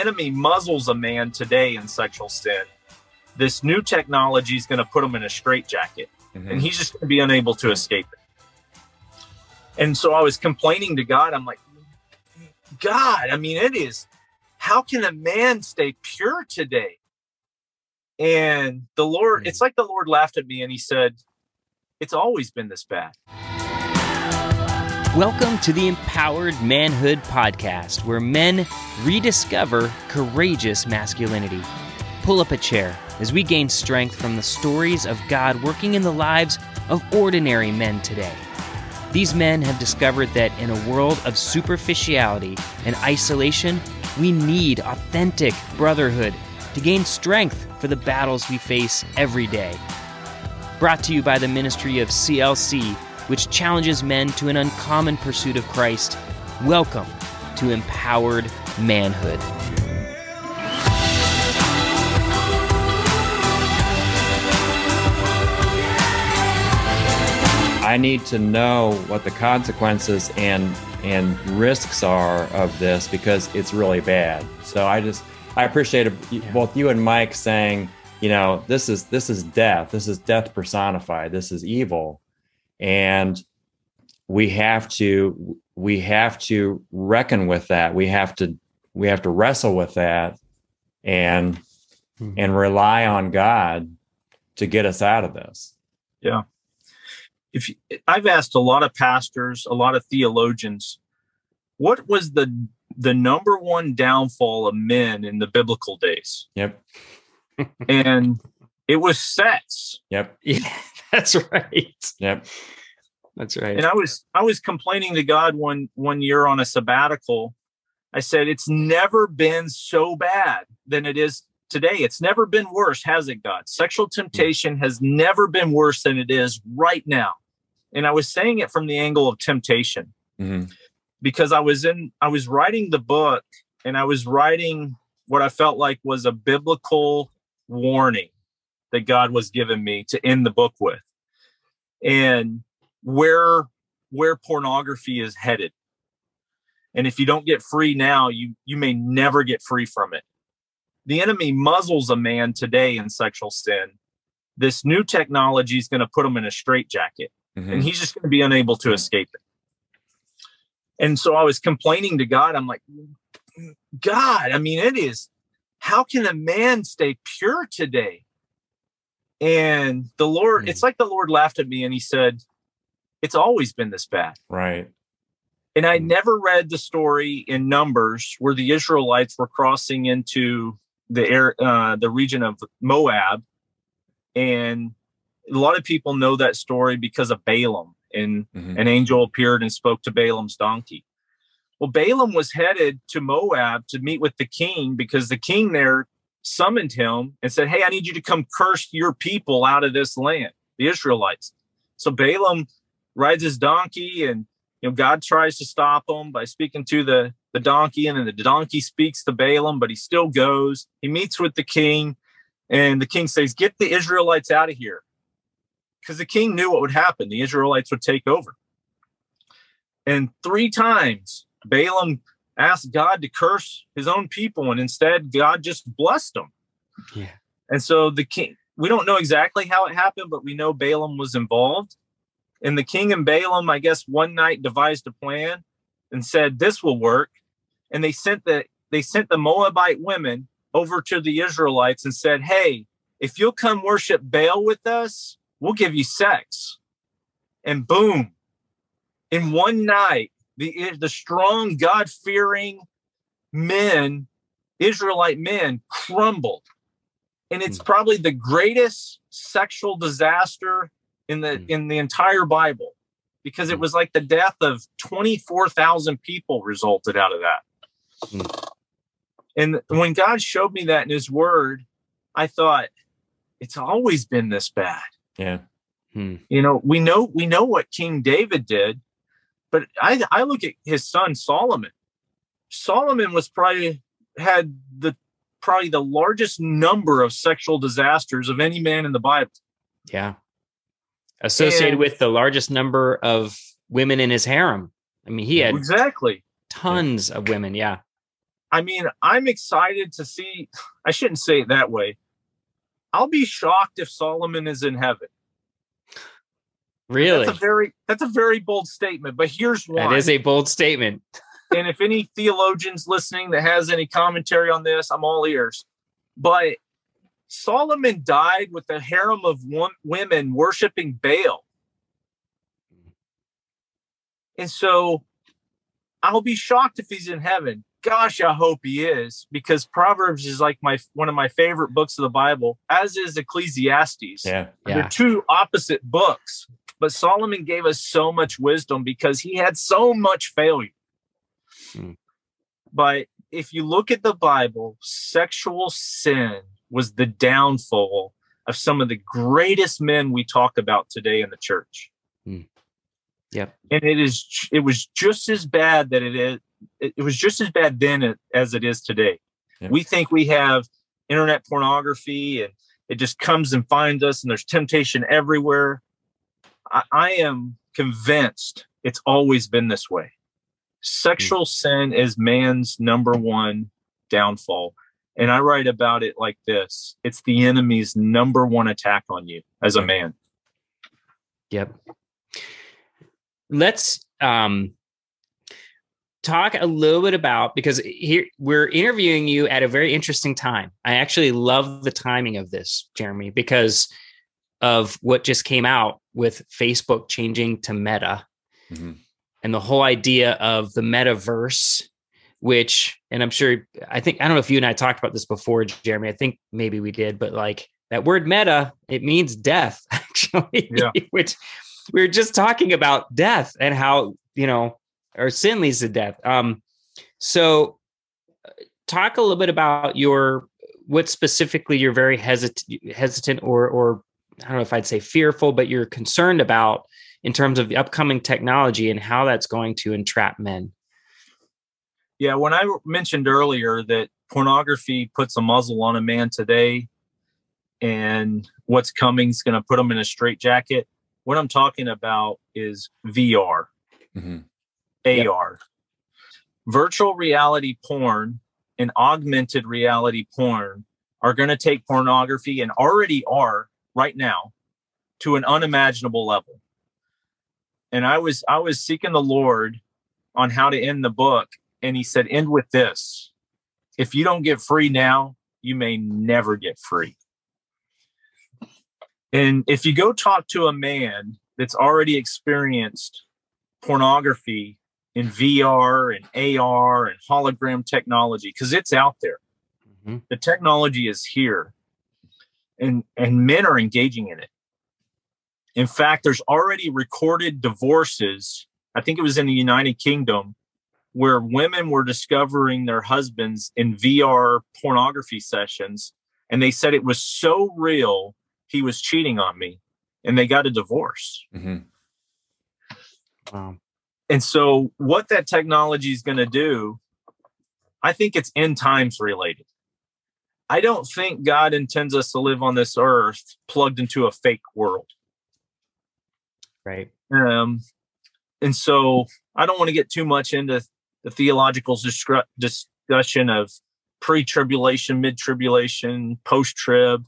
the enemy muzzles a man today in sexual sin, this new technology is going to put him in a straitjacket Mhm. and he's just going to be unable to escape it. And so I was complaining to God. I'm like, God, I mean, it is, how can a man stay pure today? And the Lord, Mm. it's like the Lord laughed at me and he said, It's always been this bad. Welcome to the Empowered Manhood Podcast, where men rediscover courageous masculinity. Pull up a chair as we gain strength from the stories of God working in the lives of ordinary men today. These men have discovered that in a world of superficiality and isolation, we need authentic brotherhood to gain strength for the battles we face every day. Brought to you by the ministry of CLC, which challenges men to an uncommon pursuit of Christ. Welcome to Empowered Manhood. I need to know what the consequences and and risks are of this because it's really bad. So I just I appreciate both you and Mike saying, you know, this is this is death. This is death personified. This is evil, and we have to we have to reckon with that. We have to we have to wrestle with that, and Mhm. and rely on God to get us out of this. Yeah. If you, I've asked a lot of pastors, a lot of theologians, what was the the number one downfall of men in the biblical days? Yep. And it was sex. Yep. Yeah, that's right. Yep. That's right. And I was I was complaining to God one one year on a sabbatical. I said it's never been so bad than it is today. It's never been worse, has it, God? Sexual temptation has never been worse than it is right now. And I was saying it from the angle of temptation. hmm because I was in I was writing the book and I was writing what I felt like was a biblical warning that God was giving me to end the book with. And where where pornography is headed. And if you don't get free now, you you may never get free from it. The enemy muzzles a man today in sexual sin. This new technology is going to put him in a straitjacket hmm and he's just going to be unable to escape it. And so I was complaining to God. I'm like, God, I mean, it is, how can a man stay pure today? And the Lord, Mm. it's like the Lord laughed at me and he said, It's always been this bad. Right. And I Mm. never read the story in Numbers where the Israelites were crossing into the air, uh, the region of Moab, and a lot of people know that story because of Balaam and Mhm. an angel appeared and spoke to Balaam's donkey. Well, Balaam was headed to Moab to meet with the king because the king there summoned him and said, Hey, I need you to come curse your people out of this land, the Israelites. So Balaam rides his donkey and you know God tries to stop him by speaking to the the donkey and then the donkey speaks to Balaam but he still goes. He meets with the king and the king says get the Israelites out of here. Because the king knew what would happen. The Israelites would take over. And three times Balaam asked God to curse his own people and instead God just blessed them yeah. and so the king, we don't know exactly how it happened, but we know Balaam was involved. And the king and Balaam, I guess, one night devised a plan and said, This will work. And they sent the they sent the Moabite women over to the Israelites and said, Hey, if you'll come worship Baal with us, we'll give you sex. And boom, in one night, the the strong, God-fearing men, Israelite men, crumbled and it's probably the greatest sexual disaster in the Mm. in the entire bible because it Mm. was like the death of 24,000 people resulted out of that and when god showed me that in his word i thought it's always been this bad Yeah. Hmm. you know we know we know what king david did but i i look at his son solomon solomon was probably had the probably the largest number of sexual disasters of any man in the bible Yeah. Associated And- with the largest number of women in his harem. I mean, he had exactly tons of women. Yeah. I mean, I'm excited to see. I shouldn't say it that way. I'll be shocked if Solomon is in heaven. Really? That's a very that's a very bold statement, but here's why. That is a bold statement. and if any theologians listening that has any commentary on this, I'm all ears. But Solomon died with a harem of one, women worshiping Baal. And so I'll be shocked if he's in heaven. Gosh, I hope he is because Proverbs is like my one of my favorite books of the Bible, as is Ecclesiastes. Yeah. Yeah. They're two opposite books, but Solomon gave us so much wisdom because he had so much failure. Hmm. But if you look at the Bible, sexual sin was the downfall of some of the greatest men we talk about today in the church. Hmm. Yep. And it is it was just as bad that it is it it was just as bad then as it is today. Yeah. We think we have internet pornography and it just comes and finds us and there's temptation everywhere. I, I am convinced it's always been this way. Sexual sin is man's number one downfall. And I write about it like this it's the enemy's number one attack on you as a man. Yep. Let's um talk a little bit about because here we're interviewing you at a very interesting time. I actually love the timing of this, Jeremy, because of what just came out with Facebook changing to Meta Mhm. and the whole idea of the metaverse which and i'm sure i think i don't know if you and i talked about this before jeremy i think maybe we did but like that word meta it means death actually Yeah. which we were just talking about death and how you know or sin leads to death um so uh, talk a little bit about your what specifically you're very hesitant hesitant or or i don't know if i'd say fearful but you're concerned about in terms of the upcoming technology and how that's going to entrap men Yeah, when I mentioned earlier that pornography puts a muzzle on a man today and what's coming is going to put him in a straitjacket, what I'm talking about is VR, Mhm. Yep. AR. Virtual reality porn and augmented reality porn are going to take pornography and already are right now to an unimaginable level. And I was I was seeking the Lord on how to end the book and he said end with this. If you don't get free now, you may never get free. And if you go talk to a man that's already experienced pornography in VR and AR and hologram technology because it's out there. Mhm. The technology is here. And and men are engaging in it. In fact, there's already recorded divorces. I think it was in the United Kingdom where women were discovering their husbands in VR pornography sessions and they said it was so real he was cheating on me and they got a divorce. Mhm. Wow. And so, what that technology is going to do, I think it's end times related. I don't think God intends us to live on this earth plugged into a fake world. Right. Um, and so, I don't want to get too much into the theological discru- discussion of pre tribulation, mid tribulation, post trib.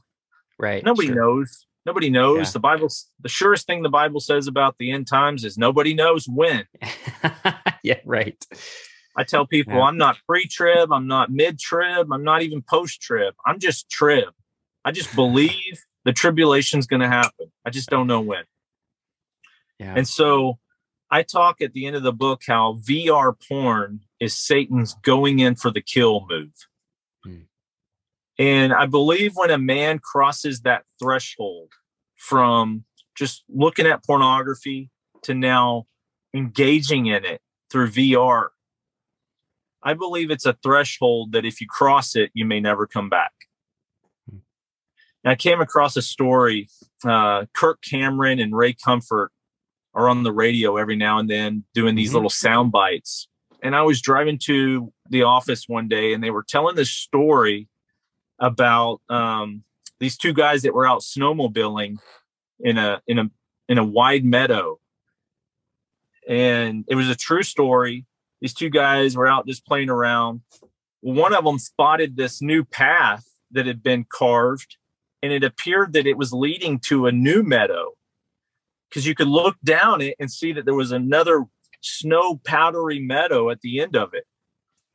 Right. Nobody Sure. knows. Nobody knows. Yeah. The Bible, the surest thing the Bible says about the end times is nobody knows when. yeah. Right. I tell people Yeah. I'm not pre trib, I'm not mid trib, I'm not even post trib. I'm just trib. I just believe the tribulation's going to happen. I just don't know when. Yeah. And so I talk at the end of the book how VR porn is Satan's going in for the kill move. Hmm. And I believe when a man crosses that threshold from just looking at pornography to now engaging in it through VR, I believe it's a threshold that if you cross it, you may never come back. Hmm. And I came across a story. Uh, Kirk Cameron and Ray Comfort are on the radio every now and then doing these Mhm. little sound bites. And I was driving to the office one day and they were telling this story about um, these two guys that were out snowmobiling in a in a in a wide meadow. And it was a true story. These two guys were out just playing around one of them spotted this new path that had been carved, and it appeared that it was leading to a new meadow because you could look down it and see that there was another snow powdery meadow at the end of it.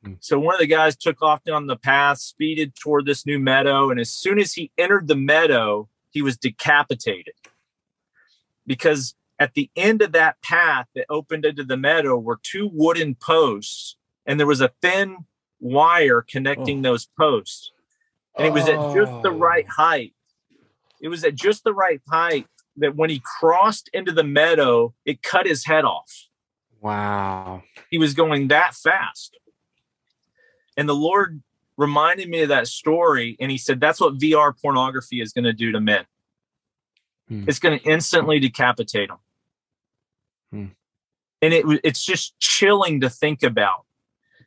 Hmm. So one of the guys took off down the path, speeded toward this new meadow, and as soon as he entered the meadow, he was decapitated. Because at the end of that path that opened into the meadow were two wooden posts, and there was a thin wire connecting those posts. And it was at just the Oh. right height. It was at just the right height that when he crossed into the meadow, it cut his head off Wow. he was going that fast. And the Lord reminded me of that story. And he said, That's what VR pornography is going to do to men. Hmm. It's going to instantly decapitate them. Hmm. And it, it's just chilling to think about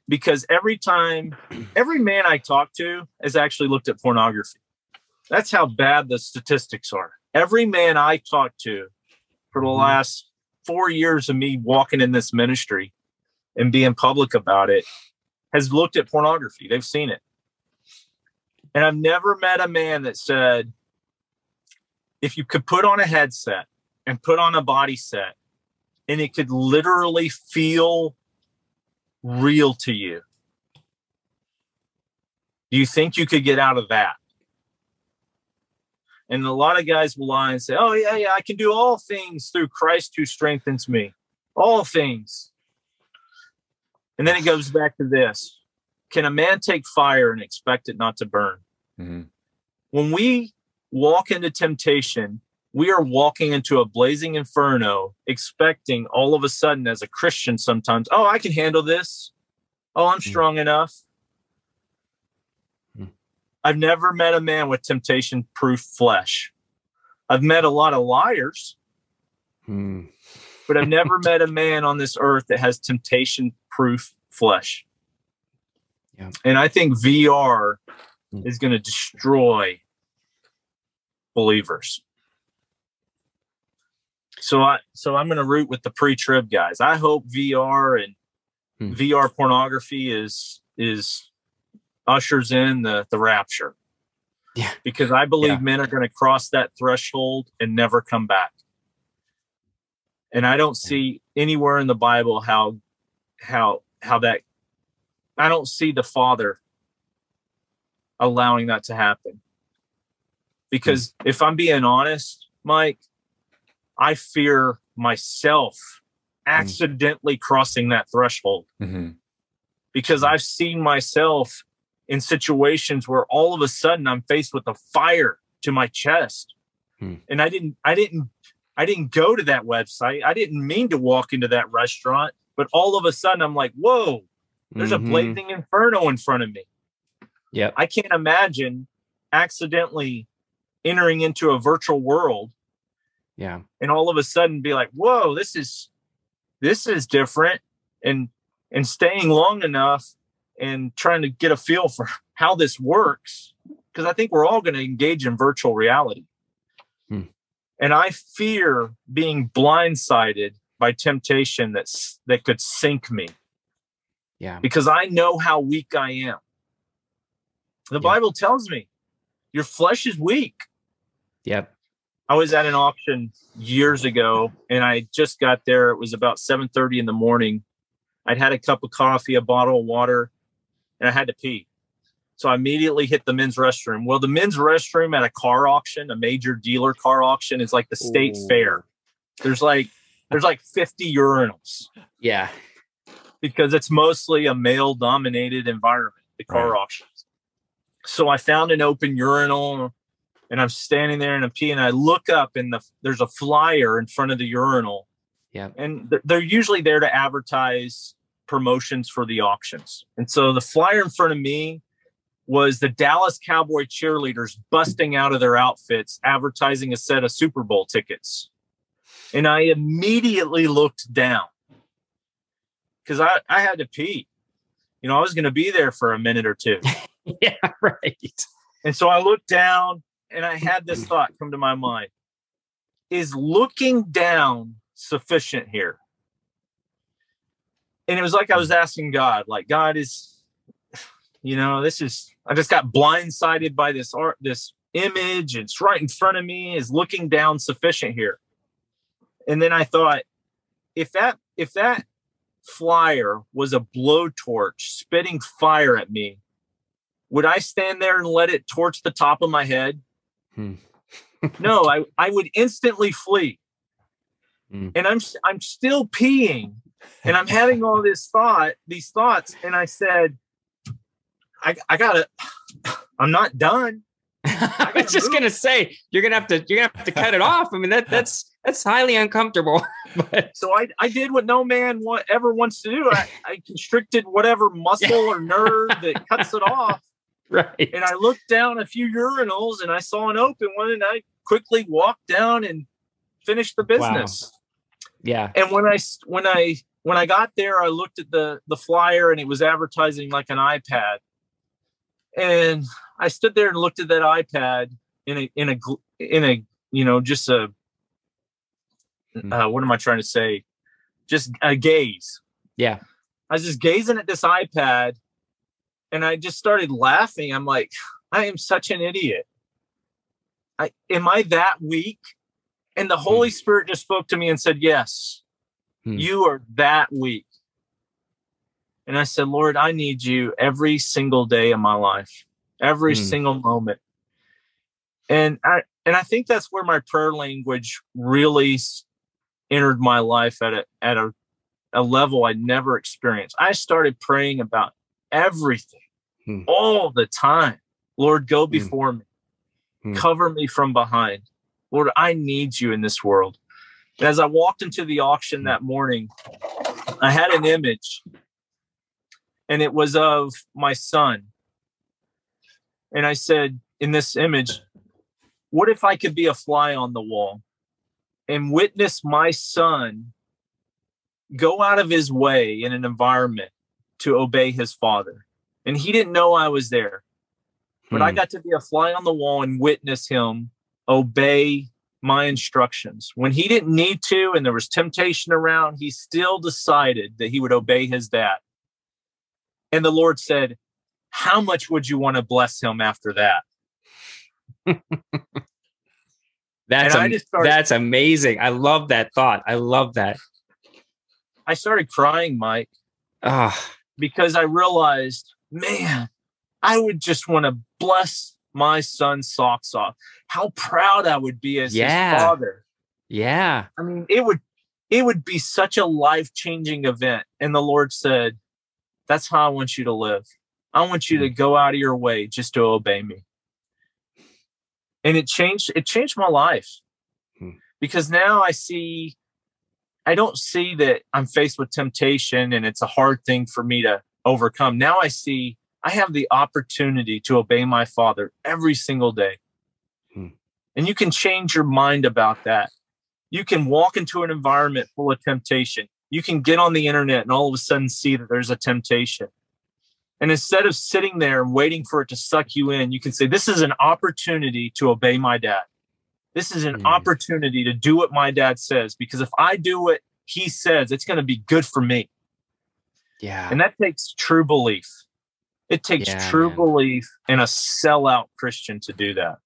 because every time, every man I talk to has actually looked at pornography. That's how bad the statistics are. Every man I talk to for the Mhm. last four years of me walking in this ministry and being public about it has looked at pornography. They've seen it. And I've never met a man that said, if you could put on a headset and put on a body set and it could literally feel real to you, do you think you could get out of that? And a lot of guys will lie and say, Oh, yeah, yeah, I can do all things through Christ who strengthens me. All things. And then it goes back to this Can a man take fire and expect it not to burn? Mhm. When we walk into temptation, we are walking into a blazing inferno, expecting all of a sudden, as a Christian, sometimes, oh, I can handle this. Oh, I'm Mm. strong enough. Mm. I've never met a man with temptation proof flesh. I've met a lot of liars, Hmm. but I've never met a man on this earth that has temptation proof flesh. Yeah. And I think VR Mm. is going to destroy believers. So I so I'm going to root with the pre-trib guys. I hope VR and Hmm. VR pornography is is ushers in the the rapture. Yeah. Because I believe Yeah. men are going to cross that threshold and never come back. And I don't see anywhere in the Bible how how how that I don't see the father allowing that to happen. Because if I'm being honest, Mike, I fear myself accidentally crossing that threshold Mhm. because I've seen myself in situations where all of a sudden I'm faced with a fire to my chest. Hmm. And I didn't I didn't I didn't go to that website. I didn't mean to walk into that restaurant, but all of a sudden I'm like, "Whoa, there's Mhm. a blazing inferno in front of me." Yeah. I can't imagine accidentally entering into a virtual world Yeah. and all of a sudden be like, "Whoa, this is this is different," and and staying long enough and trying to get a feel for how this works because I think we're all going to engage in virtual reality. Hmm. And I fear being blindsided by temptation that's that could sink me Yeah. because I know how weak I am. The Yeah. Bible tells me your flesh is weak. Yep. I was at an auction years ago and I just got there. It was about 7:30 in the morning. I'd had a cup of coffee, a bottle of water, and I had to pee. So I immediately hit the men's restroom. Well, the men's restroom at a car auction, a major dealer car auction, is like the state Ooh. fair. There's like there's like 50 urinals Yeah. because it's mostly a male dominated environment, the car Right. auctions. So I found an open urinal and I'm standing there and I'm. And I look up and the, there's a flyer in front of the urinal. Yep. And th- they're usually there to advertise promotions for the auctions. And so the flyer in front of me was the Dallas Cowboy cheerleaders busting out of their outfits, advertising a set of Super Bowl tickets. And I immediately looked down because I, I had to pee. You know, I was going to be there for a minute or two. Yeah. Right. And so I looked down and I had this thought come to my mind Is looking down sufficient here? And it was like I was asking God, like, God, is you know, this is I just got blindsided by this art, this image. It's right in front of me. Is looking down sufficient here? And then I thought, if that if that flyer was a blowtorch spitting fire at me, would I stand there and let it torch the top of my head? Hmm. no, I, I would instantly flee. Hmm. And I'm I'm still peeing and I'm having all this thought, these thoughts, and I said, I, I gotta, I'm not done. I, I was just move. gonna say you're gonna have to you're gonna have to cut it off. I mean that that's that's highly uncomfortable. but so I I did what no man ever wants to do. I, I constricted whatever muscle or nerve that cuts it off. Right. And I looked down a few urinals and I saw an open one and I quickly walked down and finished the business. Wow. Yeah. And when I when I when I got there, I looked at the the flyer and it was advertising like an iPad. And I stood there and looked at that iPad in a in a in a you know just a hmm. uh, what am I trying to say? Just a gaze. Yeah. I was just gazing at this iPad and I just started laughing. I'm like, I am such an idiot. I am I that weak? And the Holy hmm. Spirit just spoke to me and said, Yes, Hmm. You are that weak. And I said, Lord, I need you every single day of my life, every hmm. single moment. And I and I think that's where my prayer language really entered my life at a at a, a level I never experienced. I started praying about everything hmm. all the time. Lord, go hmm. before me. Hmm. Cover me from behind. Lord, I need you in this world. And as I walked into the auction hmm. that morning, I had an image, and it was of my son. And I said, in this image, what if I could be a fly on the wall and witness my son go out of his way in an environment to obey his father? And he didn't know I was there, but hmm. I got to be a fly on the wall and witness him obey my instructions. When he didn't need to and there was temptation around, he still decided that he would obey his dad. And the Lord said, How much would you want to bless him after that? that's am- started, that's amazing. I love that thought. I love that. I started crying, Mike. Ah. Because I realized, man, I would just want to bless my son socks off. How proud I would be as yeah. his father. Yeah. I mean, it would it would be such a life-changing event. And the Lord said, That's how I want you to live. I want you to mm. go out of your way just to obey me. And it changed it changed my life. Hmm. Because now I see I don't see that I'm faced with temptation and it's a hard thing for me to overcome. Now I see I have the opportunity to obey my father every single day. Hmm. And you can change your mind about that. You can walk into an environment full of temptation. You can get on the internet and all of a sudden see that there's a temptation. And instead of sitting there and waiting for it to suck you in, you can say, This is an opportunity to obey my dad. This is an hmm. opportunity to do what my dad says. Because if I do what he says, it's going to be good for me. Yeah. And that takes true belief. It takes yeah, true man. belief in a sellout Christian to do that.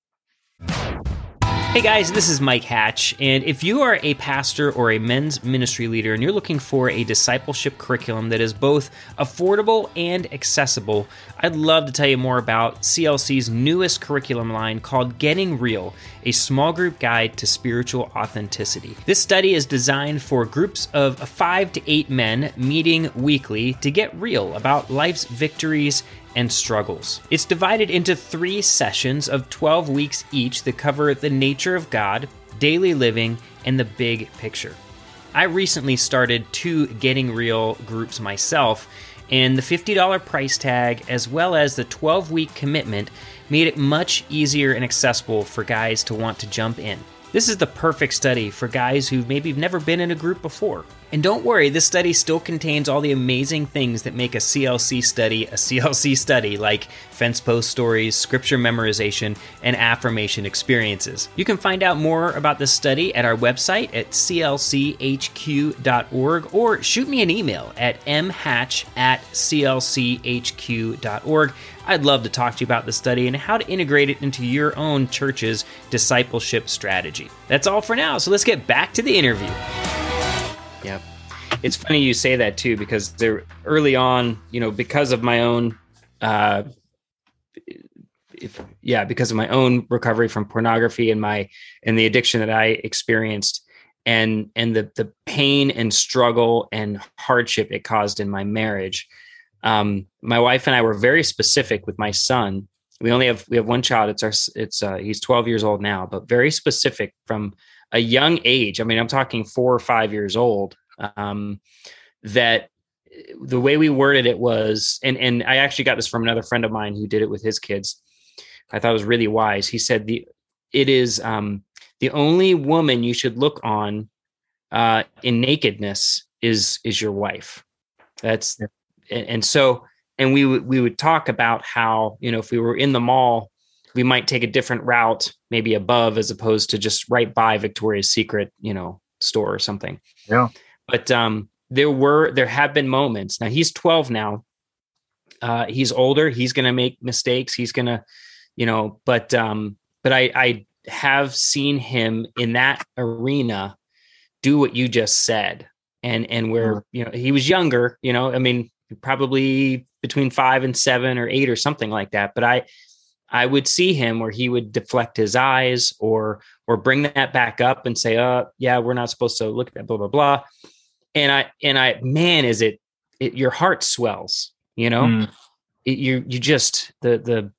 Hey guys, this is Mike Hatch, and if you are a pastor or a men's ministry leader and you're looking for a discipleship curriculum that is both affordable and accessible, I'd love to tell you more about CLC's newest curriculum line called Getting Real, a small group guide to spiritual authenticity. This study is designed for groups of five to eight men meeting weekly to get real about life's victories and struggles. It's divided into three sessions of 12 weeks each that cover the nature of God, daily living, and the big picture. I recently started two Getting Real groups myself, and the $50 price tag, as well as the 12 week commitment, made it much easier and accessible for guys to want to jump in. This is the perfect study for guys who maybe have never been in a group before. And don't worry, this study still contains all the amazing things that make a CLC study a CLC study, like fence post stories, scripture memorization, and affirmation experiences. You can find out more about this study at our website at clchq.org or shoot me an email at mhatch at clchq.org. I'd love to talk to you about the study and how to integrate it into your own church's discipleship strategy. That's all for now, so let's get back to the interview. Yep. It's funny you say that too, because they're early on, you know, because of my own, uh, if, yeah, because of my own recovery from pornography and my, and the addiction that I experienced and, and the, the pain and struggle and hardship it caused in my marriage. Um, my wife and I were very specific with my son. We only have, we have one child. It's our, it's, uh, he's 12 years old now, but very specific from, a young age, I mean, I'm talking four or five years old, um, that the way we worded it was, and, and I actually got this from another friend of mine who did it with his kids. I thought it was really wise. He said, the, it is um, the only woman you should look on uh, in nakedness is, is your wife. That's, and, and so, and we would, we would talk about how, you know, if we were in the mall we might take a different route, maybe above as opposed to just right by Victoria's Secret, you know, store or something. Yeah. But um, there were there have been moments. Now he's 12 now. Uh, he's older. He's going to make mistakes. He's going to, you know, but um, but I I have seen him in that arena do what you just said, and and where you know he was younger. You know, I mean, probably between five and seven or eight or something like that. But I I would see him where he would deflect his eyes or or bring that back up and say, "Uh, yeah, we're not supposed to look at that." Blah blah blah. And I and I, man, is it, it your heart swells, you know? Mm. It, you you just the the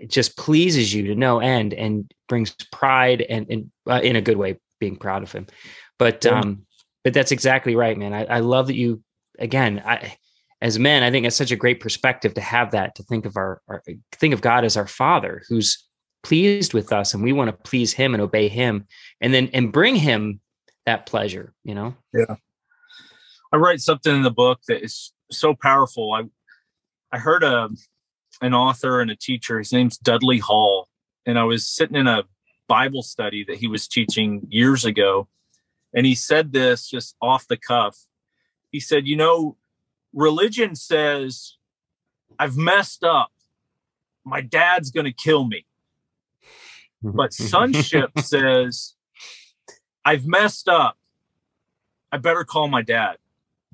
it just pleases you to no end and brings pride and, and uh, in a good way, being proud of him. But um, but that's exactly right, man. I, I love that you again. I as men, I think it's such a great perspective to have that to think of our, our think of God as our Father who's pleased with us, and we want to please Him and obey Him, and then and bring Him that pleasure. You know. Yeah. I write something in the book that is so powerful. I I heard a an author and a teacher. His name's Dudley Hall, and I was sitting in a Bible study that he was teaching years ago, and he said this just off the cuff. He said, "You know, religion says I've messed up. My dad's going to kill me. But sonship says I've messed up. I better call my dad.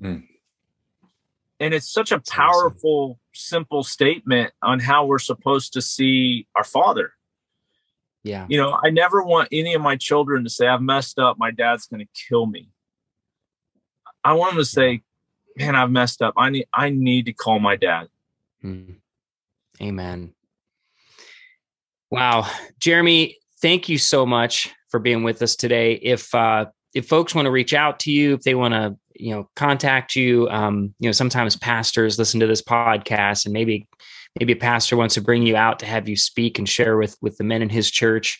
Mm. And it's such a powerful, awesome. simple statement on how we're supposed to see our father. Yeah. You know, I never want any of my children to say, I've messed up. My dad's going to kill me. I want them to say, man, I've messed up. I need I need to call my dad. Mm. Amen. Wow, Jeremy, thank you so much for being with us today. If uh, if folks want to reach out to you, if they want to, you know, contact you, um, you know, sometimes pastors listen to this podcast, and maybe maybe a pastor wants to bring you out to have you speak and share with with the men in his church.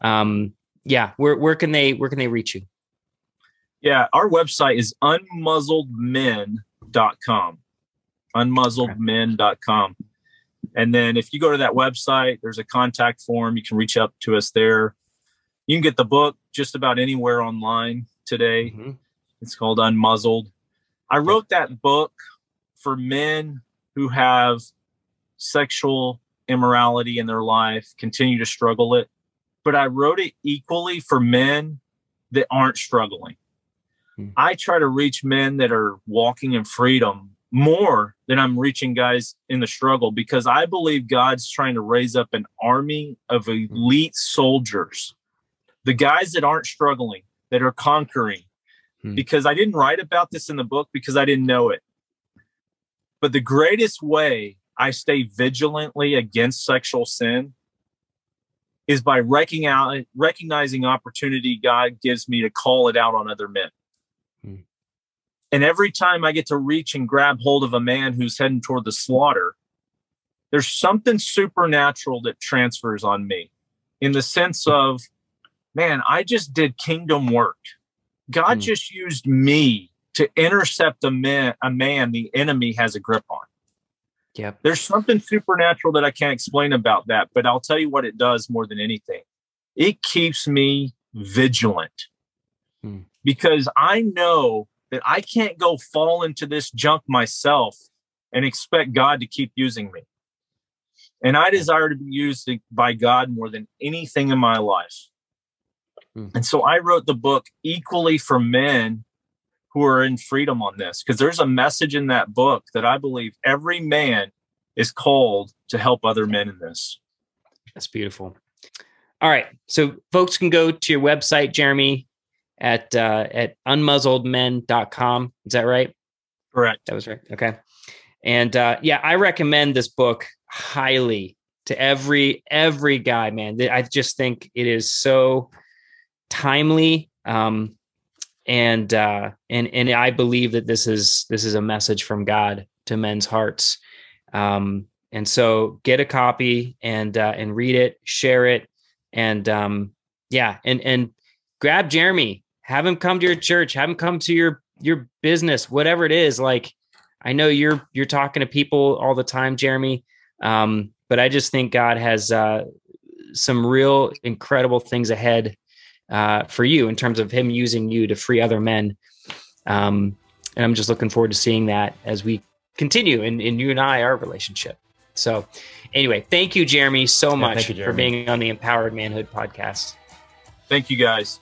Um, yeah, where where can they where can they reach you? Yeah, our website is unmuzzledmen.com. Unmuzzledmen.com. And then if you go to that website, there's a contact form. You can reach out to us there. You can get the book just about anywhere online today. Mm-hmm. It's called Unmuzzled. I wrote that book for men who have sexual immorality in their life, continue to struggle it. But I wrote it equally for men that aren't struggling. Hmm. I try to reach men that are walking in freedom more than I'm reaching guys in the struggle because I believe God's trying to raise up an army of hmm. elite soldiers, the guys that aren't struggling, that are conquering. Hmm. Because I didn't write about this in the book because I didn't know it. But the greatest way I stay vigilantly against sexual sin is by recognizing opportunity God gives me to call it out on other men. And every time I get to reach and grab hold of a man who's heading toward the slaughter, there's something supernatural that transfers on me in the sense of, man, I just did kingdom work. God mm. just used me to intercept a man, a man the enemy has a grip on. Yep. There's something supernatural that I can't explain about that, but I'll tell you what it does more than anything. It keeps me vigilant hmm. because I know that I can't go fall into this junk myself and expect God to keep using me. And I desire to be used by God more than anything in my life. Hmm. And so I wrote the book equally for men who are in freedom on this because there's a message in that book that I believe every man is called to help other men in this. That's beautiful. All right. So folks can go to your website, Jeremy, at uh, at unmuzzledmen.com. Is that right? Correct. That was right. Okay. And uh, yeah, I recommend this book highly to every every guy, man. I just think it is so timely. Um, and uh, and and I believe that this is this is a message from God to men's hearts. Um, and so get a copy and uh, and read it, share it, and um, yeah, and and grab Jeremy, have him come to your church, have him come to your your business, whatever it is. Like I know you're you're talking to people all the time, Jeremy, um, but I just think God has uh, some real incredible things ahead uh, for you in terms of Him using you to free other men. Um, and I'm just looking forward to seeing that as we continue in, in you and I, our relationship. So, anyway, thank you, Jeremy, so much you, Jeremy. for being on the Empowered Manhood podcast. Thank you, guys.